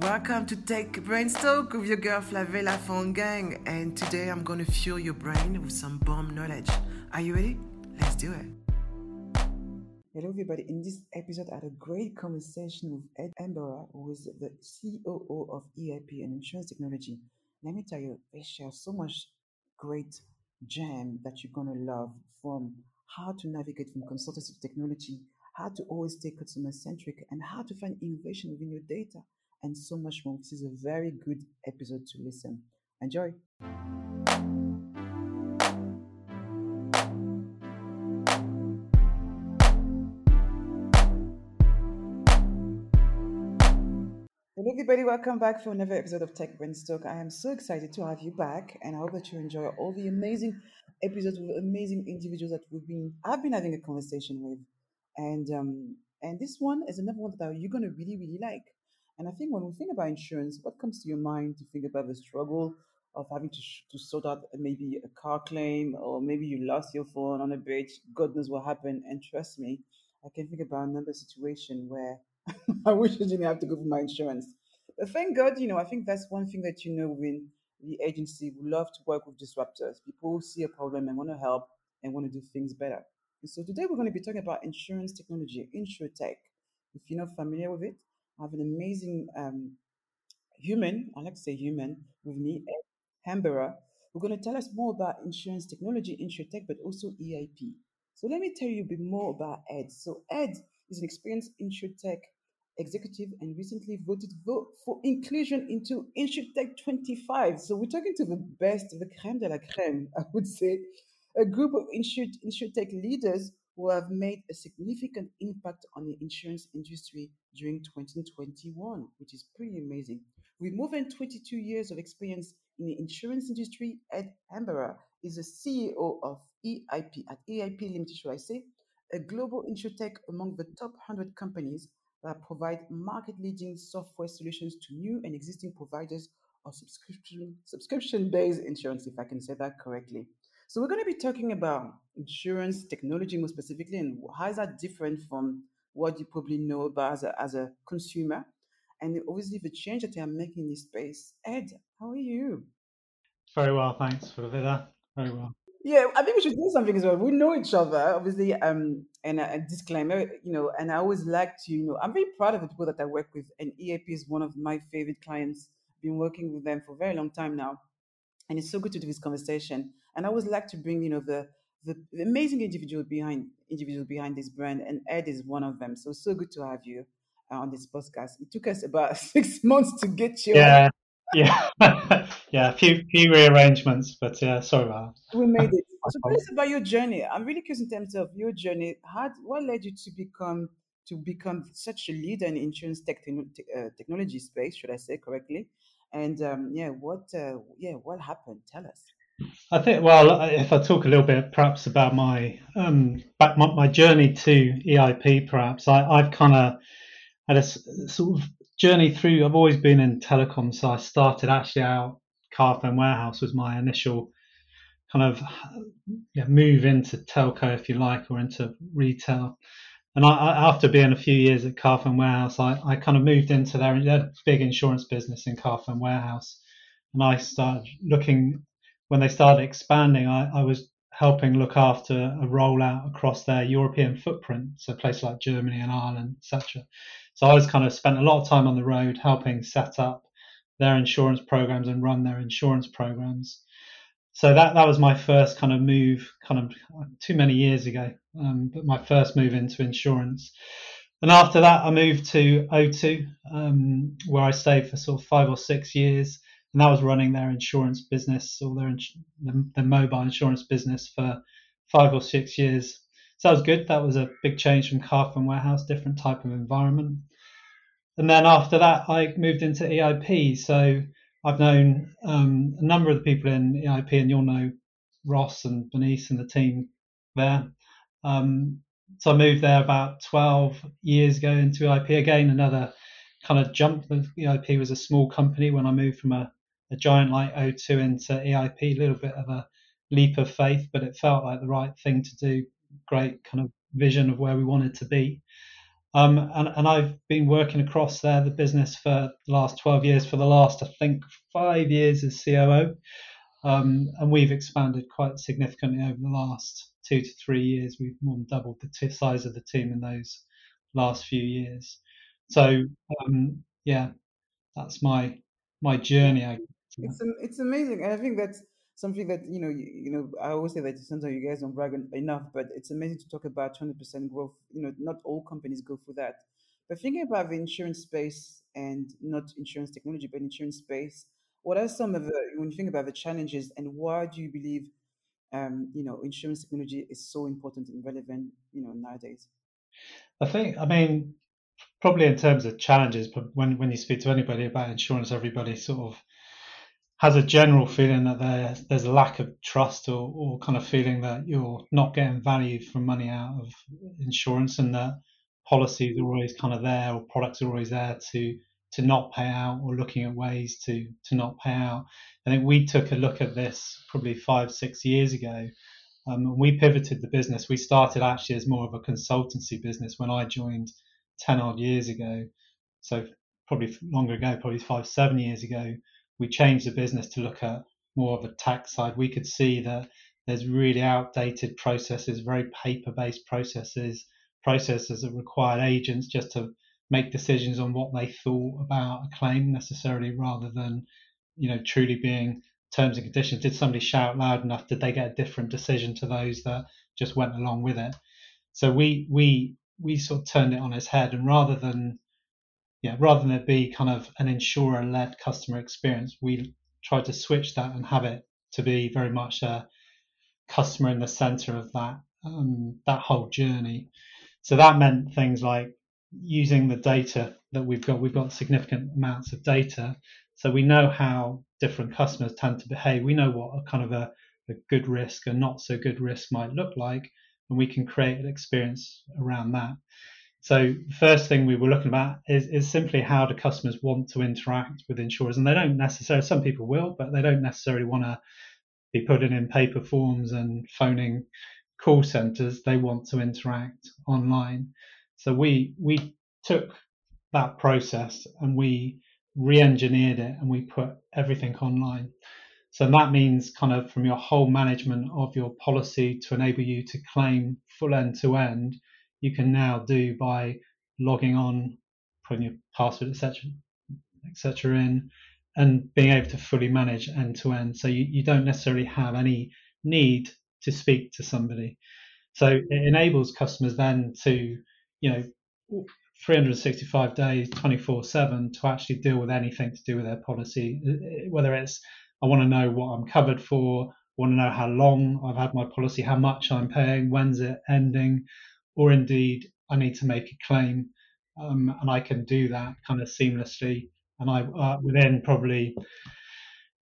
Welcome to Tech Brains Talk with your girl Flavilla Fongang, and today I'm gonna fuel your brain with some bomb knowledge. Are you ready? Let's do it. Hello, everybody. In this episode, I had a great conversation with Ed Hambera, who is the COO of EIP and Insurance Technology. Let me tell you, they share so much great gem that you're gonna love from how to navigate from consultancy to technology, how to always stay customer centric, and how to find innovation within your data and so much more. This is a very good episode to listen. Enjoy. Hello, everybody. Welcome back for another episode of Tech Brains Talk. I am so excited to have you back, and I hope that you enjoy all the amazing episodes with amazing individuals that we've been I've been having a conversation with, and um, and this one is another one that you're gonna really really like. And I think when we think about insurance, what comes to your mind to think about the struggle of having to, sh- to sort out maybe a car claim or maybe you lost your phone on a bridge? God knows what happened. And trust me, I can think about another situation where I wish I didn't have to go for my insurance. But thank God, you know, I think that's one thing that you know within the agency. We love to work with disruptors. People see a problem and want to help and want to do things better. And so today we're going to be talking about insurance technology, InsurTech. If you're not familiar with it, I have an amazing um, human, I like to say human, with me, Ed Hambera, who's going to tell us more about insurance technology, InsurTech, but also EIP. So let me tell you a bit more about Ed. So Ed is an experienced InsurTech executive and recently voted vote for inclusion into InsurTech 25. So we're talking to the best, the creme de la creme, I would say, a group of insur- InsurTech leaders who have made a significant impact on the insurance industry during 2021, which is pretty amazing. With more than 22 years of experience in the insurance industry, Ed Hambera is the CEO of EIP, at EIP Limited, should I say, a global insurtech among the top 100 companies that provide market-leading software solutions to new and existing providers of subscription subscription-based insurance, if I can say that correctly. So we're going to be talking about insurance technology more specifically, and how is that different from what you probably know about as a, as a consumer, and obviously the change that they are making in this space. Ed, how are you? Very well, thanks for that. Very well. Yeah, I think we should do something as well. We know each other, obviously, um, and a, a disclaimer, you know, and I always like to, you know, I'm very proud of the people that I work with, and EIP is one of my favorite clients. Been working with them for a very long time now, and it's so good to do this conversation. And I always like to bring, you know, the the, the amazing individual behind individual behind this brand, and Ed is one of them. So so good to have you uh, on this podcast. It took us about six months to get you. Yeah, yeah, yeah. A few few rearrangements, but yeah, sorry about that. We made it. So tell us about your journey. I'm really curious in terms of your journey. How what led you to become to become such a leader in insurance tech, uh, technology space? Should I say correctly? And um, yeah, what uh, yeah what happened? Tell us. I think, well, if I talk a little bit perhaps about my um, back my, my journey to EIP, perhaps I, I've kind of had a sort of journey through. I've always been in telecom, so I started actually out Carphone Warehouse was my initial kind of yeah, move into telco, if you like, or into retail. And I, I, after being a few years at Carphone Warehouse, I, I kind of moved into their, their big insurance business in Carphone Warehouse, and I started looking when they started expanding, I, I was helping look after a rollout across their European footprint, so places like Germany and Ireland, etc. So I was kind of spent a lot of time on the road helping set up their insurance programs and run their insurance programs. So that that was my first kind of move, kind of too many years ago, um, but my first move into insurance. And after that, I moved to O2, um, where I stayed for sort of five or six years and that was running their insurance business or their, their mobile insurance business for five or six years. So that was good. That was a big change from Carphone Warehouse, different type of environment. And then after that, I moved into EIP. So I've known um, a number of the people in EIP, and you'll know Ross and Bernice and the team there. Um, so I moved there about 12 years ago into EIP. Again, another kind of jump. EIP was a small company when I moved from a a giant like O2 into EIP, a little bit of a leap of faith, but it felt like the right thing to do. Great kind of vision of where we wanted to be. Um, and, and I've been working across there, the business for the last 12 years, for the last, I think, five years as COO. Um, and we've expanded quite significantly over the last two to three years. We've more than doubled the t- size of the team in those last few years. So um, yeah, that's my my journey. I It's it's amazing, and I think that's something that you know you, you know I always say that sometimes you guys don't brag enough, but it's amazing to talk about twenty percent growth. You know, not all companies go for that. But thinking about the insurance space and not insurance technology, but insurance space, what are some of the when you think about the challenges and why do you believe um, you know insurance technology is so important and relevant you know nowadays? I think I mean probably in terms of challenges, but when when you speak to anybody about insurance, everybody sort of has a general feeling that there's there's a lack of trust or, or kind of feeling that you're not getting value for money out of insurance and that policies are always kind of there or products are always there to to not pay out or looking at ways to to not pay out. I think we took a look at this probably five six years ago. Um, and we pivoted the business. We started actually as more of a consultancy business when I joined ten odd years ago. So probably longer ago, probably five seven years ago, we changed the business to look at more of a tax side. We could see that there's really outdated processes, very paper-based processes, processes that required agents just to make decisions on what they thought about a claim necessarily, rather than you know truly being terms and conditions. Did somebody shout loud enough? Did they get a different decision to those that just went along with it? So we we we sort of turned it on its head, and rather than yeah, rather than it be kind of an insurer-led customer experience, we tried to switch that and have it to be very much a customer in the center of that um, that whole journey. So that meant things like using the data that we've got. We've got significant amounts of data, so we know how different customers tend to behave. We know what a kind of a, a good risk, a not so good risk might look like, and we can create an experience around that. So the first thing we were looking at is, is simply how do customers want to interact with insurers, and they don't necessarily. Some people will, but they don't necessarily want to be putting in paper forms and phoning call centers. They want to interact online. So we we took that process and we re-engineered it and we put everything online. So that means kind of from your whole management of your policy to enable you to claim full end to end you can now do by logging on, putting your password, etc., etc., in, and being able to fully manage end to end. So you, you don't necessarily have any need to speak to somebody. So it enables customers then to, you know, 365 days, 24 7 to actually deal with anything to do with their policy, whether it's I want to know what I'm covered for, want to know how long I've had my policy, how much I'm paying, when's it ending, or indeed I need to make a claim, um, and I can do that kind of seamlessly. And I uh, within probably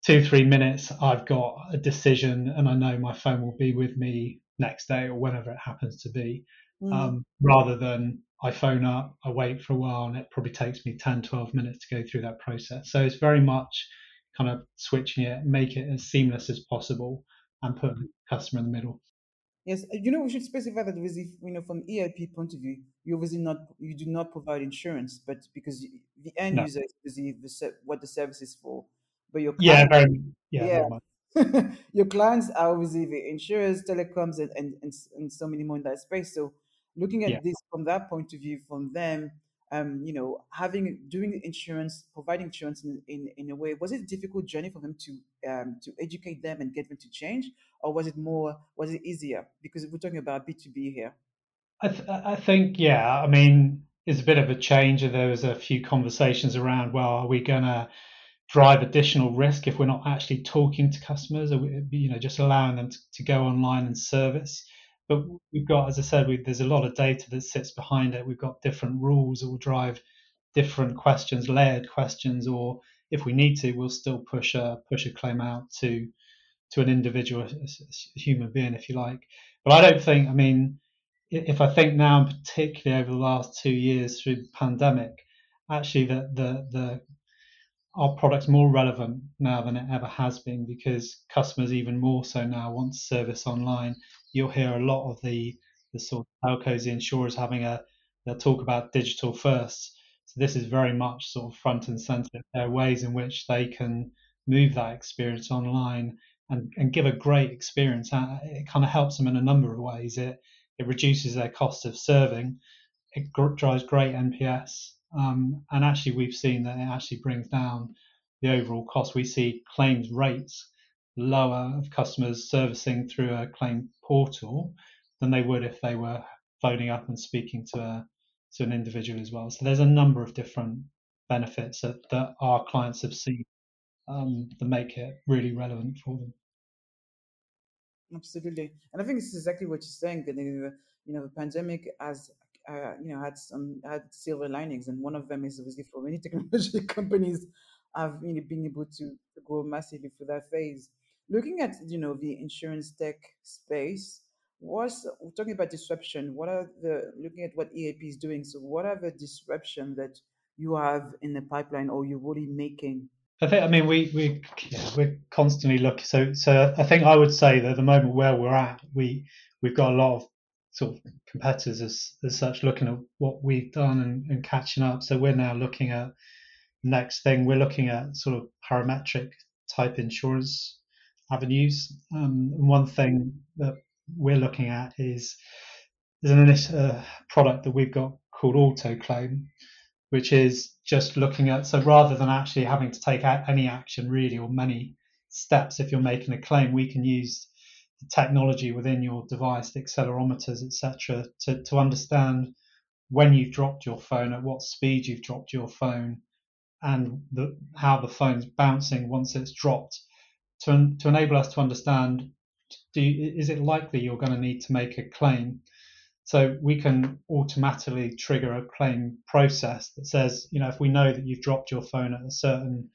two three minutes, I've got a decision, and I know my phone will be with me next day or whenever it happens to be, Mm. um, rather than I phone up, I wait for a while, and it probably takes me 10, 12 minutes to go through that process. So it's very much kind of switching it, make it as seamless as possible, and put the customer in the middle. Yes, uh, you know, we should specify that obviously, you know, from EIP point of view, you obviously not you do not provide insurance, but because you, the end No, user is the what the service is for, but your yeah, very, yeah, yeah, very much, your clients are obviously the insurers, telecoms, and, and and and so many more in that space. So, looking yeah. at this from that point of view, from them, um, you know, having doing insurance, providing insurance in, in in a way, was it a difficult journey for them to um to educate them and get them to change? or was it more was it easier because we're talking about b2b here I, th- I think, yeah, I mean, it's a bit of a change. There was a few conversations around, well, are we to drive additional risk if we're not actually talking to customers, or we- you know, just allowing them to, to go online and service? But we've got, as I said, we, there's a lot of data that sits behind it. We've got different rules that will drive different questions, layered questions, or if we need to, we'll still push a push a claim out to to an individual, human being, if you like. But I don't think, I mean, if I think now, and particularly over the last two years through the pandemic, actually the the the our product's more relevant now than it ever has been because customers even more so now want service online. You'll hear a lot of the the sort of telcos, the insurers having a they'll talk about digital first. So this is very much sort of front and center. There are ways in which they can move that experience online and, and give a great experience. Uh, it kind of helps them in a number of ways. It it reduces their cost of serving. It drives great NPS, um, and actually we've seen that it actually brings down the overall cost. We see claims rates lower of customers servicing through a claim portal than they would if they were phoning up and speaking to a to an individual as well. So there's a number of different benefits that, that our clients have seen um, that make it really relevant for them. Absolutely, and I think this is exactly what you're saying. That you know, the pandemic has uh, you know had some had silver linings, and one of them is obviously for many technology companies have really been able to, to grow massively through that phase. Looking at you know the insurance tech space, what's talking about disruption? What are the looking at what EIP is doing? So what are the disruption that you have in the pipeline or you're already making? I think I mean we we yeah, we're constantly looking. So so I think I would say that the moment where we're at, we we've got a lot of sort of competitors as, as such looking at what we've done and, and catching up. So we're now looking at next thing. We're looking at sort of parametric type insurance avenues. Um, one thing that we're looking at is there's an uh, product that we've got called AutoClaim, which is just looking at so rather than actually having to take out any action really or many steps if you're making a claim, we can use the technology within your device, the accelerometers, etc., to, to understand when you've dropped your phone, at what speed you've dropped your phone, and the, how the phone's bouncing once it's dropped to, to enable us to understand do is it likely you're going to need to make a claim? So we can automatically trigger a claim process that says you know if we know that you've dropped your phone at a certain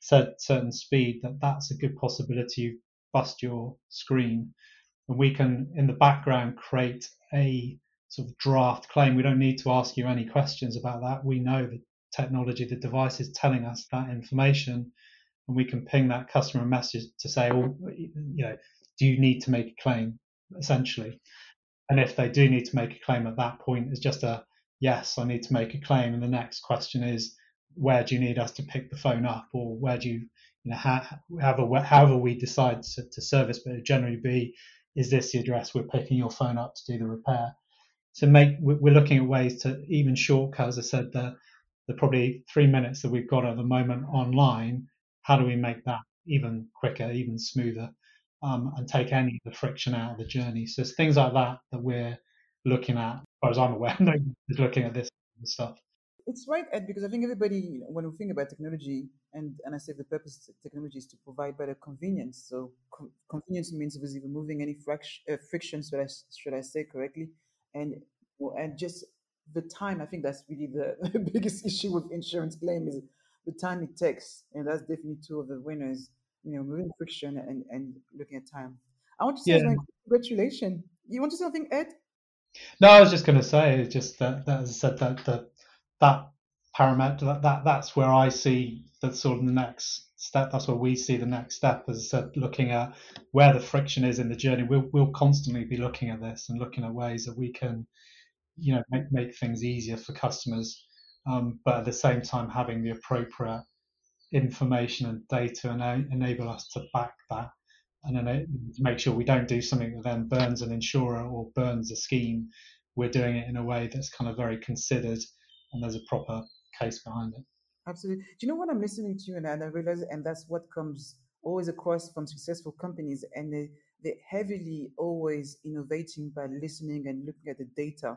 certain speed that that's a good possibility you bust your screen. And we can in the background create a sort of draft claim. We don't need to ask you any questions about that. We know the technology the device is telling us that information and we can ping that customer message to say, "Oh, you know, do you need to make a claim?" Essentially, and if they do need to make a claim at that point, it's just a yes, I need to make a claim, and the next question is, where do you need us to pick the phone up, or where do you, you know, however, however we decide to, to service, but it generally be, is this the address we're picking your phone up to do the repair? So make we're looking at ways to even shortcut, as I said, the the probably three minutes that we've got at the moment online how do we make that even quicker, even smoother, um, and take any of the friction out of the journey? So it's things like that that we're looking at, as far as I'm aware, nobody is looking at this stuff. It's right, Ed, because I think everybody, when we think about technology, and, and I say the purpose of technology is to provide better convenience. So co- convenience means obviously removing any fraction, uh, friction, should I, should I say correctly, and and just the time. I think that's really the, the biggest issue with insurance claim is the time it takes, and that's definitely two of the winners. You know, moving friction and, and looking at time. I want to say yeah. congratulations. You want to say something, Ed? No, I was just going to say just that, that as I said that that that parameter that, that that's where I see the sort of the next step. That's where we see the next step. As I said, looking at where the friction is in the journey. We'll we'll constantly be looking at this and looking at ways that we can, you know, make make things easier for customers um, but at the same time having the appropriate information and data and enable us to back that and then make sure we don't do something that then burns an insurer or burns a scheme. We're doing it in a way that's kind of very considered and there's a proper case behind it. Absolutely. Do you know what I'm listening to you and I realize, and that's what comes always across from successful companies, and they, they're heavily always innovating by listening and looking at the data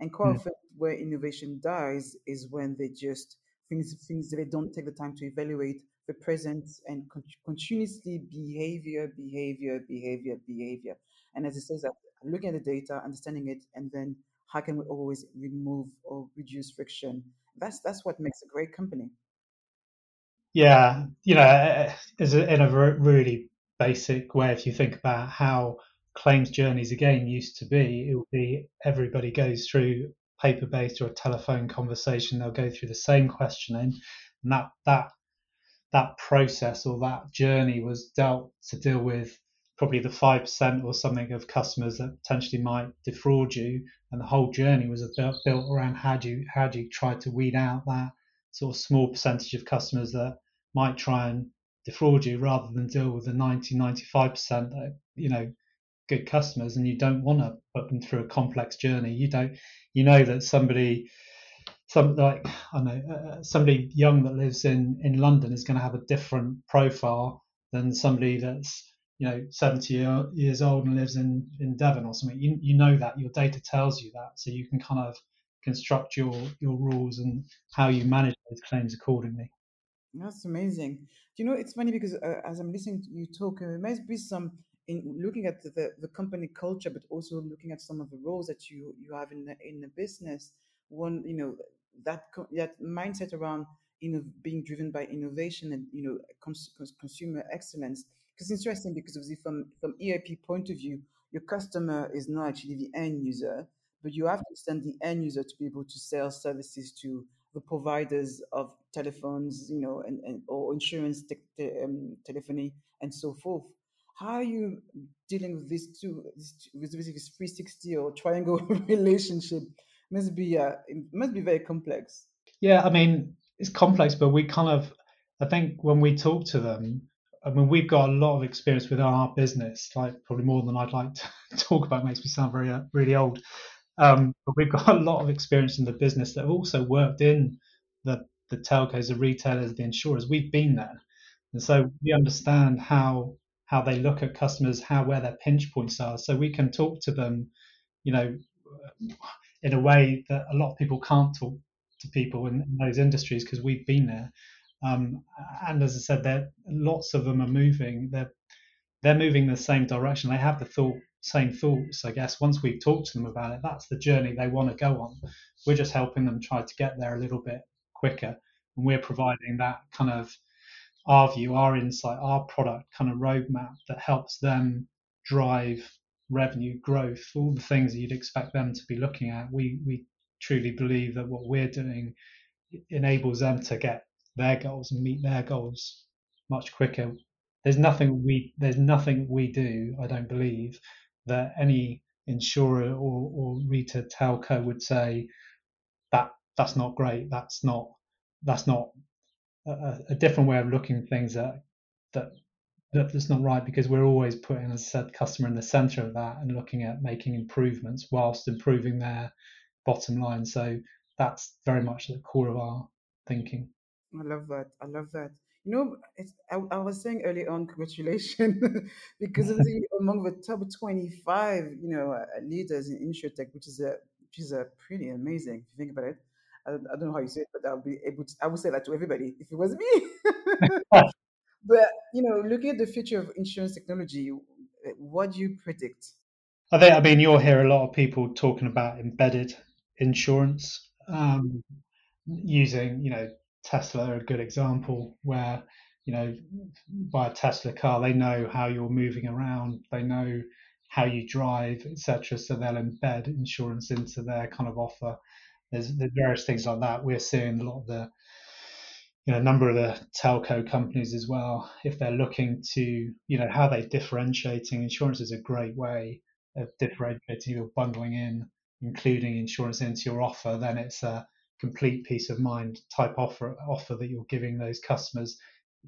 and quite often, where innovation dies is when they just things things they don't take the time to evaluate the present and con- continuously behavior, behavior, behavior, behavior. And as it says that, looking at the data, understanding it, and then how can we always remove or reduce friction? That's that's what makes a great company. Yeah, you know, is in a really basic way, if you think about how claims journeys again used to be, it would be everybody goes through paper based or a telephone conversation. They'll go through the same questioning, and that that that process or that journey was dealt to deal with probably the five percent or something of customers that potentially might defraud you, and the whole journey was built, built around how do you how do you try to weed out that sort of small percentage of customers that might try and defraud you rather than deal with the 90 95% that you know good customers and you don't want to put them through a complex journey. You don't you know that somebody some like I know uh, somebody young that lives in in London is going to have a different profile than somebody that's you know 70 years old and lives in in Devon or something. You, you know that your data tells you that. So you can kind of construct your your rules and how you manage those claims accordingly. That's amazing. You know, it's funny because uh, as I'm listening to you talk, uh, there might be some in looking at the, the, company culture, but also looking at some of the roles that you you have in the, in the business. One, you know, that that mindset around you know being driven by innovation and you know cons- cons- consumer excellence. Because it's interesting because obviously from from EIP point of view, your customer is not actually the end user, but you have to send the end user to be able to sell services to the providers of telephones, you know, and, and or insurance, te- te- um, telephony, and so forth. How are you dealing with these two, with this 360 or triangle relationship? Must be uh, must be very complex. Yeah, I mean, it's complex, but we kind of, I think when we talk to them, I mean, we've got a lot of experience with our business, like probably more than I'd like to talk about. Makes me sound very, uh, really old. Um, but we've got a lot of experience in the business that have also worked in the the telcos, the retailers, the insurers. We've been there, and so we understand how how they look at customers, how where their pinch points are, so we can talk to them, you know, in a way that a lot of people can't talk to people in, in those industries because we've been there. Um, and as I said, there lots of them are moving. They're they're moving the same direction. They have the thought same thoughts. I guess once we've talked to them about it, that's the journey they want to go on. We're just helping them try to get there a little bit quicker, and we're providing that kind of our view, our insight, our product kind of roadmap that helps them drive revenue growth, all the things you'd expect them to be looking at. We we truly believe that what we're doing enables them to get their goals and meet their goals much quicker. There's nothing we there's nothing we do, I don't believe, that any insurer or, or retail telco would say that that's not great. That's not that's not a, a different way of looking at things that that that's not right because we're always putting, as I said, customer in the center of that and looking at making improvements whilst improving their bottom line. So that's very much the core of our thinking. I love that. I love that. You know, it's, I, I was saying early on, congratulations, because of the among the top 25, you know, uh, leaders in insurtech, which is a which is a pretty amazing if you think about it. I, don't- I don't know how you say it, but I'll be able to. I would say that to everybody if it was me. but you know, looking at the future of insurance technology, what do you predict? I think, I mean, you'll hear a lot of people talking about embedded insurance, um, using, you know, Tesla are a good example where, you know, buy a Tesla car, they know how you're moving around, they know how you drive, etc. So they'll embed insurance into their kind of offer. There's, there's various things like that. We're seeing a lot of the you know, a number of the telco companies as well, if they're looking to, you know, how they're differentiating insurance is a great way of differentiating or bundling in, including insurance into your offer, then it's a complete peace of mind type offer offer that you're giving those customers.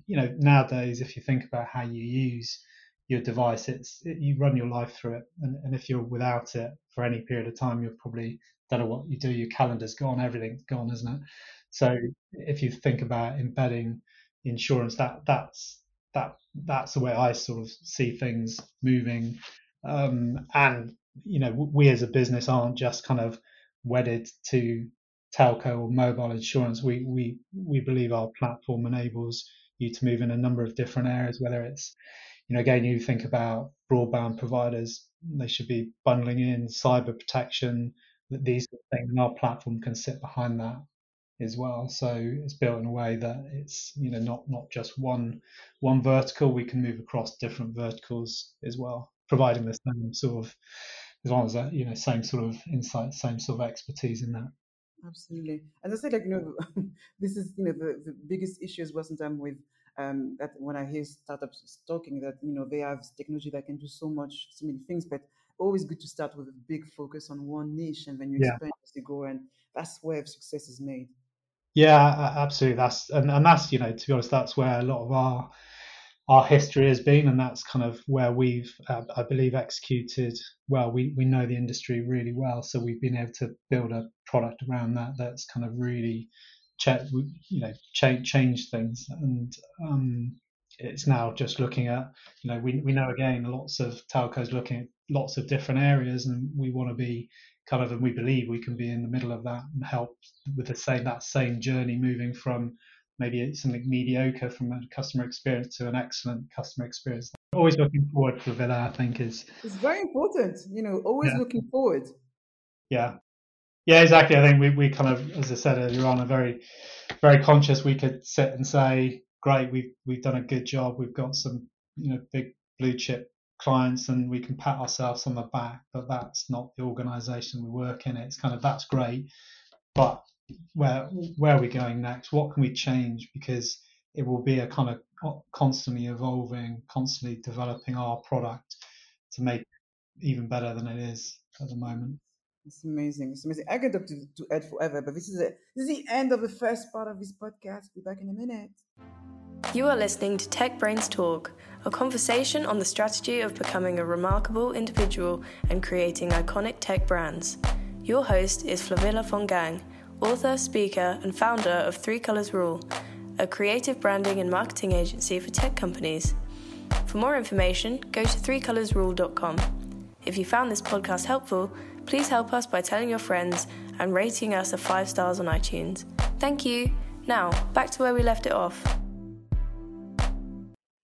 You know, nowadays, if you think about how you use your device, it's it, you run your life through it, and, and if you're without it for any period of time, you're probably don't what you do. Your calendar's gone, everything's gone, isn't it? So if you think about embedding insurance, that that's that that's the way I sort of see things moving. Um, and you know, we as a business aren't just kind of wedded to telco or mobile insurance. We we we believe our platform enables you to move in a number of different areas, whether it's you know, again, you think about broadband providers, they should be bundling in cyber protection, that these things, and our platform can sit behind that as well. So it's built in a way that it's you know not not just one one vertical. We can move across different verticals as well, providing the same sort of as long as that you know same sort of insight, same sort of expertise in that. Absolutely. As I said, like, you know, this is, you know, the, the biggest issues was sometimes with Um, that when I hear startups talking that you know they have technology that can do so much, so many things, but always good to start with a big focus on one niche and then you Yeah. expand as you go, and that's where success is made. Yeah, absolutely. That's and, and that's you know to be honest, that's where a lot of our our history has been, and that's kind of where we've uh, I believe executed well. We we know the industry really well, so we've been able to build a product around that that's kind of really cha- you know change change things and. Um, it's now just looking at, you know, we, we know again lots of telcos looking at lots of different areas, and we want to be kind of, and we believe we can be in the middle of that and help with the same that same journey, moving from maybe something mediocre from a customer experience to an excellent customer experience. Always looking forward Flavilla, I think is It's very important, you know, always Yeah. looking forward. yeah yeah exactly i think we, we kind of as i said earlier on are very very conscious we could sit and say great we've we've done a good job. We've got some you know big blue chip clients and we can pat ourselves on the back but that's not the organization we work in. It's kind of that's great. But where where are we going next? What can we change? Because it will be a kind of constantly evolving constantly developing our product to make even better than it is at the moment It's amazing. It's amazing. I can talk to, to Ed forever, but this is it. This is the end of the first part of this podcast. Be back in a minute. You are listening to Tech Brains Talk, a conversation on the strategy of becoming a remarkable individual and creating iconic tech brands. Your host is Flavilla Fongang, author, speaker, and founder of Three Colors Rule, a creative branding and marketing agency for tech companies. For more information, go to threecolorsrule.com. If you found this podcast helpful, please help us by telling your friends and rating us a five stars on iTunes. Thank you. Now, back to where we left it off.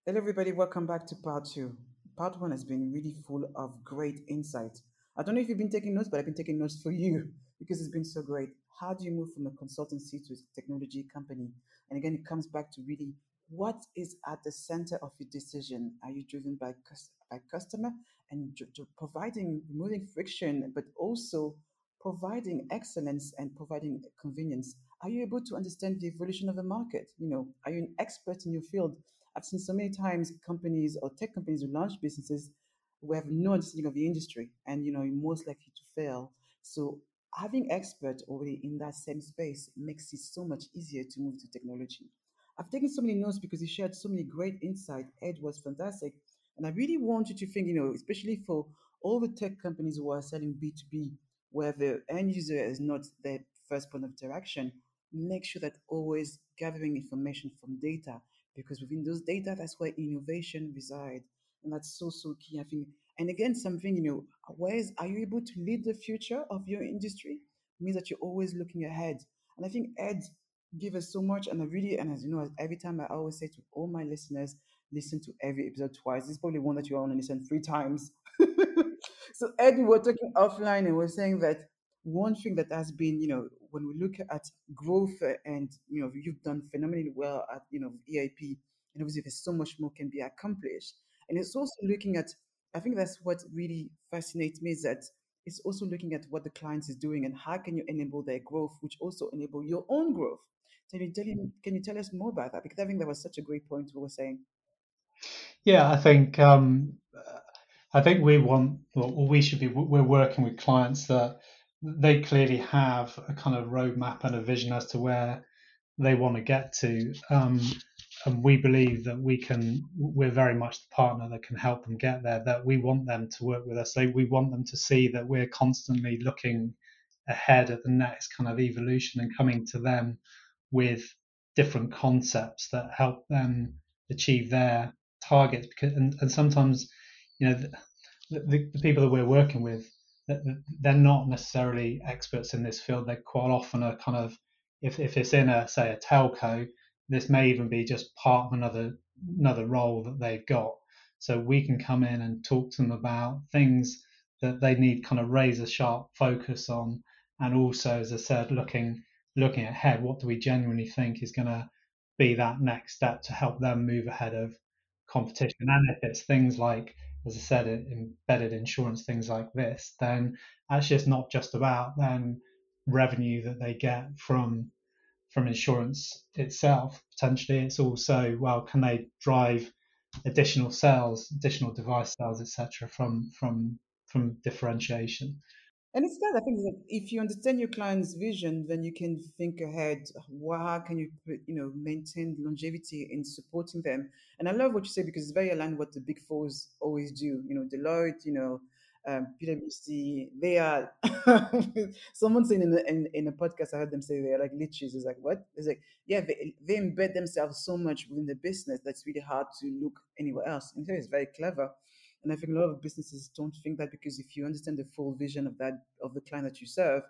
Hello, everybody. Welcome back to part two. Part one has been really full of great insight. I don't know if you've been taking notes, but I've been taking notes for you because it's been so great. How do you move from a consultancy to a technology company? And again, it comes back to really what is at the center of your decision? Are you driven by, by customer and providing, removing friction, but also providing excellence and providing convenience? Are you able to understand the evolution of the market? You know, are you an expert in your field? I've seen so many times companies or tech companies who launch businesses who have no understanding of the industry and you know you're most likely to fail. So having experts already in that same space makes it so much easier to move to technology. I've taken so many notes because he shared so many great insight. Ed was fantastic. And I really want you to think, you know, especially for all the tech companies who are selling B2B, where the end user is not their first point of interaction, make sure that always gathering information from data because within those data, that's where innovation resides. And that's so, so key, I think. And again, something, you know, where is, are you able to lead the future of your industry? means that you're always looking ahead. And I think Ed gave us so much. And I really, and as you know, every time I always say to all my listeners, listen to every episode twice. This is probably one that you to listen three times. so Ed, we were talking offline and we we're saying that one thing that has been, you know, when we look at growth and, you know, you've done phenomenally well at, you know, EIP, and obviously there's so much more can be accomplished. And it's also looking at, I think that's what really fascinates me is that it's also looking at what the client is doing and how can you enable their growth, which also enable your own growth. Can you tell, you, can you tell us more about that? Because I think that was such a great point we were saying. Yeah, I think um, I think we want, or we should be, we're working with clients that they clearly have a kind of roadmap and a vision as to where they want to get to. Um, and we believe that we can, we're very much the partner that can help them get there, that we want them to work with us. They, we want them to see that we're constantly looking ahead at the next kind of evolution and coming to them with different concepts that help them achieve their targets. Because, and, and sometimes, you know, the, the, the people that we're working with, they're not necessarily experts in this field. They quite often are kind of, if, if it's in a say a telco, this may even be just part of another another role that they've got. So we can come in and talk to them about things that they need kind of razor sharp focus on, and also, as I said, looking looking ahead, what do we genuinely think is going to be that next step to help them move ahead of competition? And if it's things like as I said, embedded insurance, things like this, then actually it's not just about then revenue that they get from from insurance itself. Potentially, it's also well, can they drive additional sales, additional device sales, etc. from from from differentiation. And it's that I think that if you understand your client's vision, then you can think ahead. How can you, you know, maintain longevity in supporting them? And I love what you say because it's very aligned with what the big fours always do. You know, Deloitte, you know, um, PwC. They are. someone saying in, in in a podcast, I heard them say they're like leeches. It's like what? It's like yeah, they, they embed themselves so much within the business that's really hard to look anywhere else. And so it's very clever. And I think a lot of businesses don't think that because if you understand the full vision of that of the client that you serve,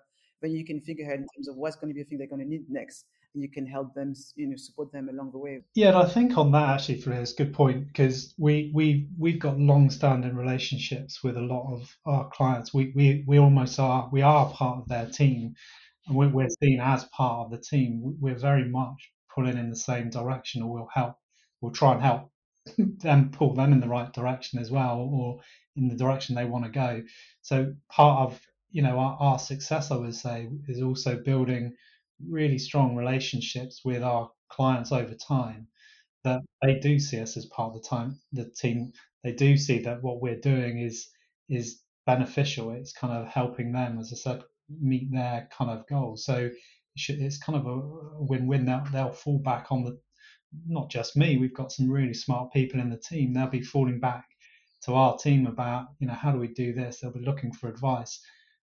then you can figure ahead in terms of what's going to be a thing they're going to need next, and you can help them, you know, support them along the way. Yeah, and I think on that actually, for a good point because we we we've got long-standing relationships with a lot of our clients. We we we almost are we are part of their team, and we're, we're seen as part of the team. We're very much pulling in the same direction, or we'll help. We'll try and help them pull them in the right direction as well, or in the direction they want to go. So part of you know our, our success, I would say, is also building really strong relationships with our clients over time. That they do see us as part of the time the team. They do see that what we're doing is is beneficial. It's kind of helping them, as I said, meet their kind of goals. So it's kind of a win-win. They'll, they'll fall back on the not just me, we've got some really smart people in the team. They'll be falling back to our team about, you know, how do we do this? They'll be looking for advice.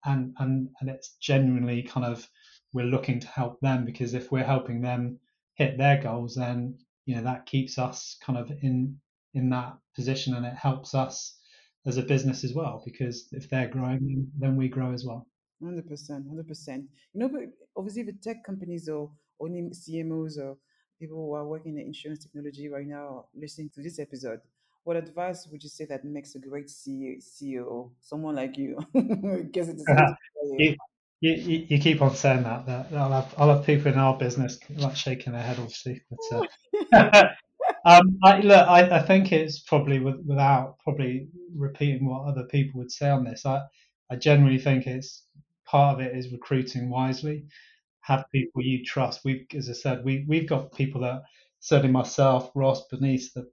And and and it's genuinely kind of we're looking to help them because if we're helping them hit their goals, then you know that keeps us kind of in in that position and it helps us as a business as well because if they're growing then we grow as well 100% 100% you know but obviously the tech companies or only cmos or people who are working in insurance technology right now listening to this episode, what advice would you say that makes a great CEO? Someone like you. Guess it's you, you, you keep on saying that. that I'll, have, I'll have people in our business like shaking their head, obviously. But, uh, um, I, look, I, I think it's probably without probably repeating what other people would say on this. I, I generally think it's part of it is recruiting wisely have people you trust. We've, as I said, we we've got people that certainly myself, Ross, Bernice, the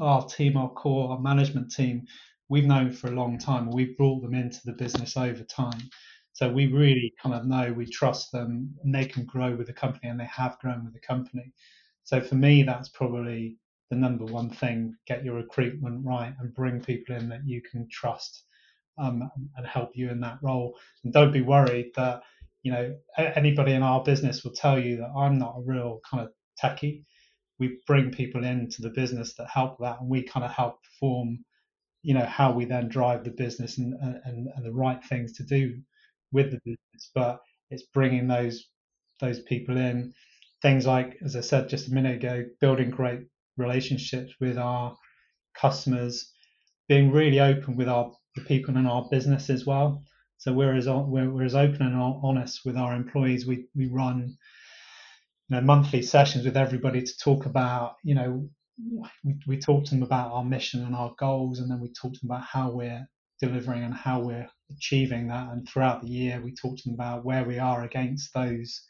our team, our core, our management team, we've known for a long time. We've brought them into the business over time. So we really kind of know we trust them and they can grow with the company and they have grown with the company. So for me, that's probably the number one thing get your recruitment right and bring people in that you can trust um, and help you in that role. And don't be worried that you know, anybody in our business will tell you that I'm not a real kind of techie. We bring people into the business that help that, and we kind of help form, you know, how we then drive the business and, and, and the right things to do with the business. But it's bringing those those people in. Things like, as I said just a minute ago, building great relationships with our customers, being really open with our the people in our business as well. So we're as we're, we're as open and honest with our employees. We we run you know monthly sessions with everybody to talk about you know we, we talk to them about our mission and our goals, and then we talk to them about how we're delivering and how we're achieving that. And throughout the year, we talk to them about where we are against those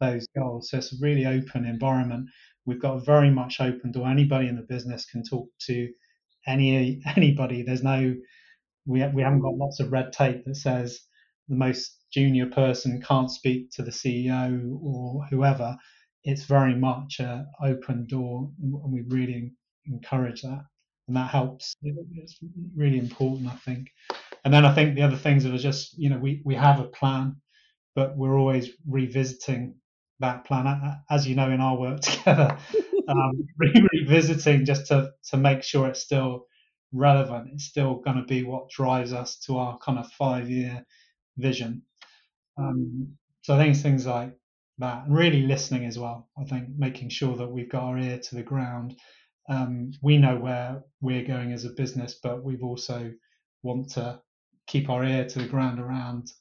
those goals. So it's a really open environment. We've got very much open door. Anybody in the business can talk to any anybody. There's no we, we haven't got lots of red tape that says the most junior person can't speak to the CEO or whoever. It's very much an open door, and we really encourage that, and that helps. It's really important, I think. And then I think the other things are just, you know, we, we have a plan, but we're always revisiting that plan. As you know, in our work together, um, revisiting just to to make sure it's still relevant. It's still going to be what drives us to our kind of five year vision. Um, so I think it's things like that, and really listening as well. I think making sure that we've got our ear to the ground. Um, we know where we're going as a business, but we've also want to keep our ear to the ground around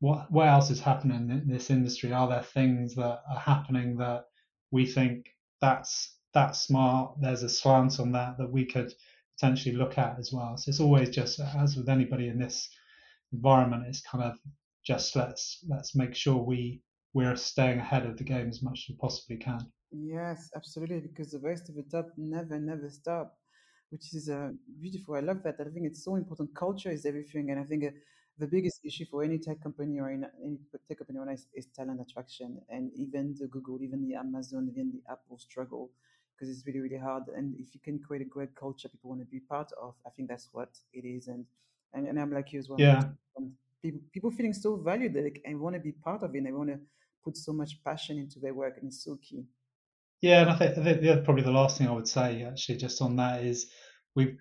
what what else is happening in this industry. Are there things that are happening that we think that's that's smart? There's a slant on that that we could potentially look at as well. So it's always just as with anybody in this environment, it's kind of just let's let's make sure we we're staying ahead of the game as much as we possibly can. Yes, absolutely, because the rest of the top never, never stop, which is uh, beautiful. I love that. I think it's so important. Culture is everything, and I think uh, the biggest issue for any tech company or any, tech company is, is talent attraction, and even the Google, even the Amazon, even the Apple struggle because it's really, really hard. And if you can create a great culture, people want to be part of. I think that's what it is, and and, and I'm like you as well. Yeah. Um, people, people feeling so valued that they, and want to be part of it. and They want to put so much passion into their work, and it's so key. Yeah, and I think, I think the, probably the last thing I would say actually just on that is we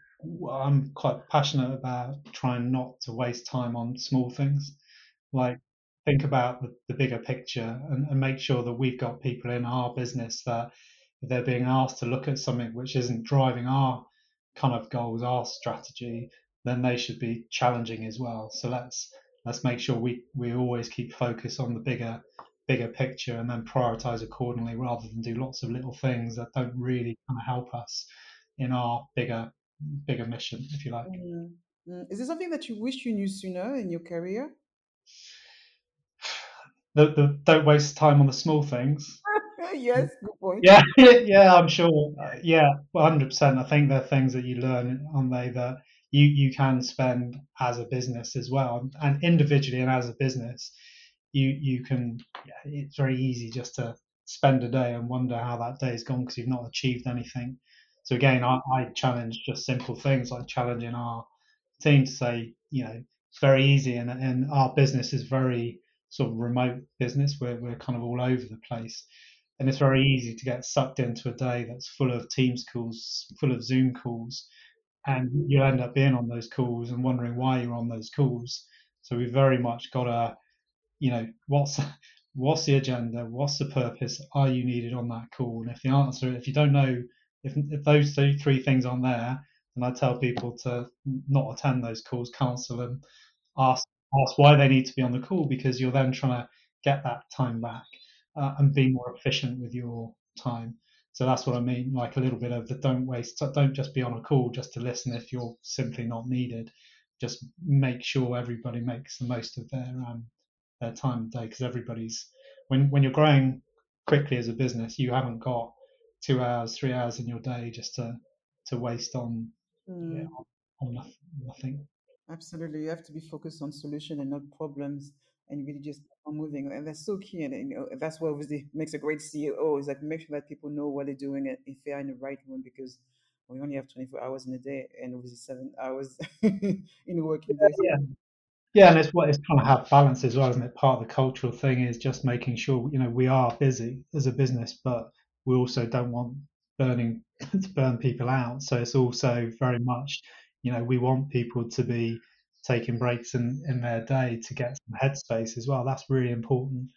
I'm quite passionate about trying not to waste time on small things. Like think about the, the bigger picture and, and make sure that we've got people in our business that they're being asked to look at something which isn't driving our kind of goals, our strategy, then they should be challenging as well. So let's let's make sure we, we always keep focus on the bigger bigger picture and then prioritize accordingly rather than do lots of little things that don't really kind of help us in our bigger bigger mission, if you like. Mm. Mm. Is there something that you wish you knew sooner in your career? The, the don't waste time on the small things. yes, good point. Yeah, yeah, I'm sure. Uh, yeah, 100%. I think there are things that you learn on there that you you can spend as a business as well, and individually and as a business you you can yeah, it's very easy just to spend a day and wonder how that day has gone because you've not achieved anything. So again, I, I challenge just simple things like challenging our team to say, you know, it's very easy and, and our business is very sort of remote business. We're, we're kind of all over the place. And it's very easy to get sucked into a day that's full of Teams calls, full of Zoom calls, and you end up being on those calls and wondering why you're on those calls. So we've very much got to you know, what's what's the agenda? What's the purpose? Are you needed on that call? And if the answer, if you don't know, if, if those three, three things aren't there, then I tell people to not attend those calls, cancel them, ask ask why they need to be on the call because you're then trying to get that time back uh, and be more efficient with your time. So that's what I mean, like a little bit of the don't waste, don't just be on a call just to listen if you're simply not needed. Just make sure everybody makes the most of their um, their time of day because everybody's when when you're growing quickly as a business, you haven't got two hours, three hours in your day just to to waste on mm. yeah, on, on nothing. Absolutely, you have to be focused on solution and not problems, and really just moving. And that's so key, and, and you know, that's what obviously makes a great CEO is like make sure that people know what they're doing and if they are in the right room because we only have 24 hours in a day and obviously seven hours in a working day. Yeah, yeah, and it's what it's trying to have balance as well, isn't it? Part of the cultural thing is just making sure you know we are busy as a business, but we also don't want burning to burn people out. So it's also very much you know we want people to be taking breaks in in their day to get some headspace as well. That's really important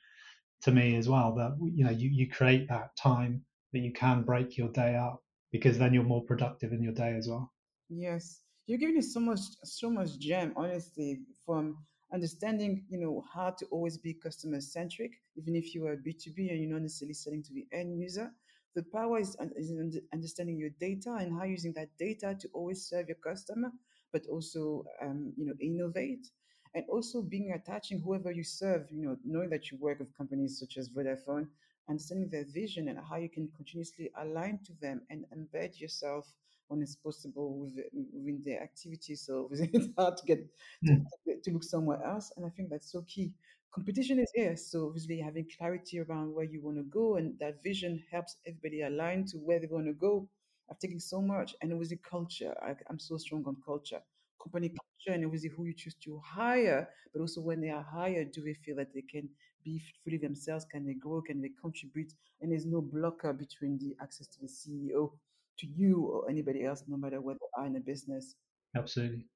to me as well. That you know you you create that time that you can break your day up because then you're more productive in your day as well. Yes, you're giving us so much so much gem honestly from understanding you know how to always be customer centric even if you are b2b and you're not necessarily selling to the end user the power is, is understanding your data and how using that data to always serve your customer but also um, you know innovate and also being attaching whoever you serve you know knowing that you work with companies such as vodafone understanding their vision and how you can continuously align to them and embed yourself when it's possible within the activities So it's hard to get to, mm. to, look somewhere else. And I think that's so key. Competition is here. So obviously having clarity around where you want to go and that vision helps everybody align to where they want to go. I've taken so much and obviously culture. I, I'm so strong on culture company culture and obviously who you choose to hire, but also when they are hired, do they feel that they can be fully themselves? Can they grow? Can they contribute? And there's no blocker between the access to the CEO to you or anybody else, no matter what they are in a business. Absolutely.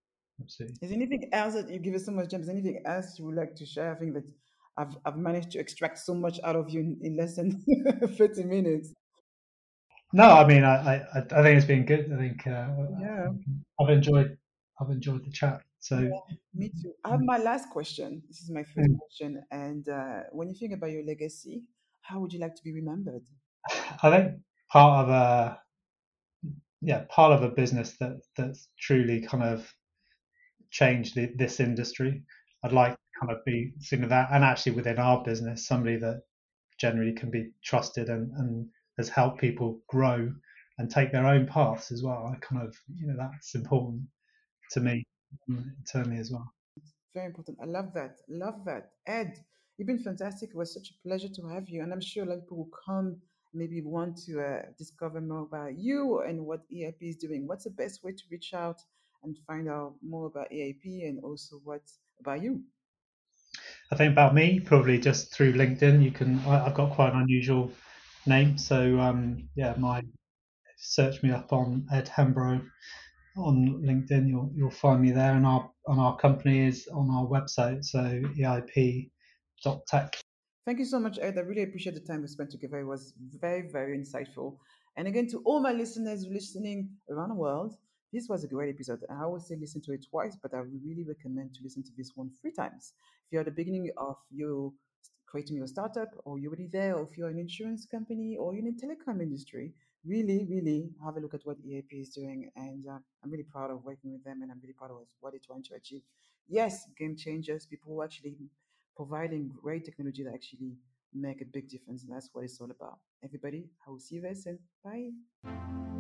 Absolutely. Is anything else that you give us so much gems? Anything else you would like to share? I think that I've, I've managed to extract so much out of you in, in less than 30 minutes. No, I mean, I, I, I think it's been good. I think, uh, yeah, I've enjoyed, I've enjoyed the chat. So, yeah, me too. I have my last question. This is my first mm. question. And uh, when you think about your legacy, how would you like to be remembered? I think part of uh, yeah part of a business that that's truly kind of changed the, this industry. I'd like to kind of be seen of that, and actually within our business, somebody that generally can be trusted and, and has helped people grow and take their own paths as well. I kind of, you know, that's important to me internally as well. Very important. I love that. Love that. Ed, you've been fantastic. It was such a pleasure to have you. And I'm sure a lot of people will come, maybe want to uh, discover more about you and what EIP is doing. What's the best way to reach out and find out more about EIP and also what about you? I think about me, probably just through LinkedIn. You can, I, have got quite an unusual name. So, um, yeah, my search me up on Ed Hambro on LinkedIn. You'll you'll find me there, and our on our company is on our website, so eip.tech. Thank you so much, Ed. I really appreciate the time we spent together. It was very very insightful. And again, to all my listeners listening around the world, this was a great episode. I always say listen to it twice, but I really recommend to listen to this one three times. If you're at the beginning of your creating your startup, or you're already there, or if you're an insurance company, or you're in the telecom industry, really, really have a look at what EIP is doing. And uh, I'm really proud of working with them and I'm really proud of what they're trying to achieve. Yes, game changers, people who are actually providing great technology that actually make a big difference. And that's what it's all about. Everybody, I will see you very soon. Bye.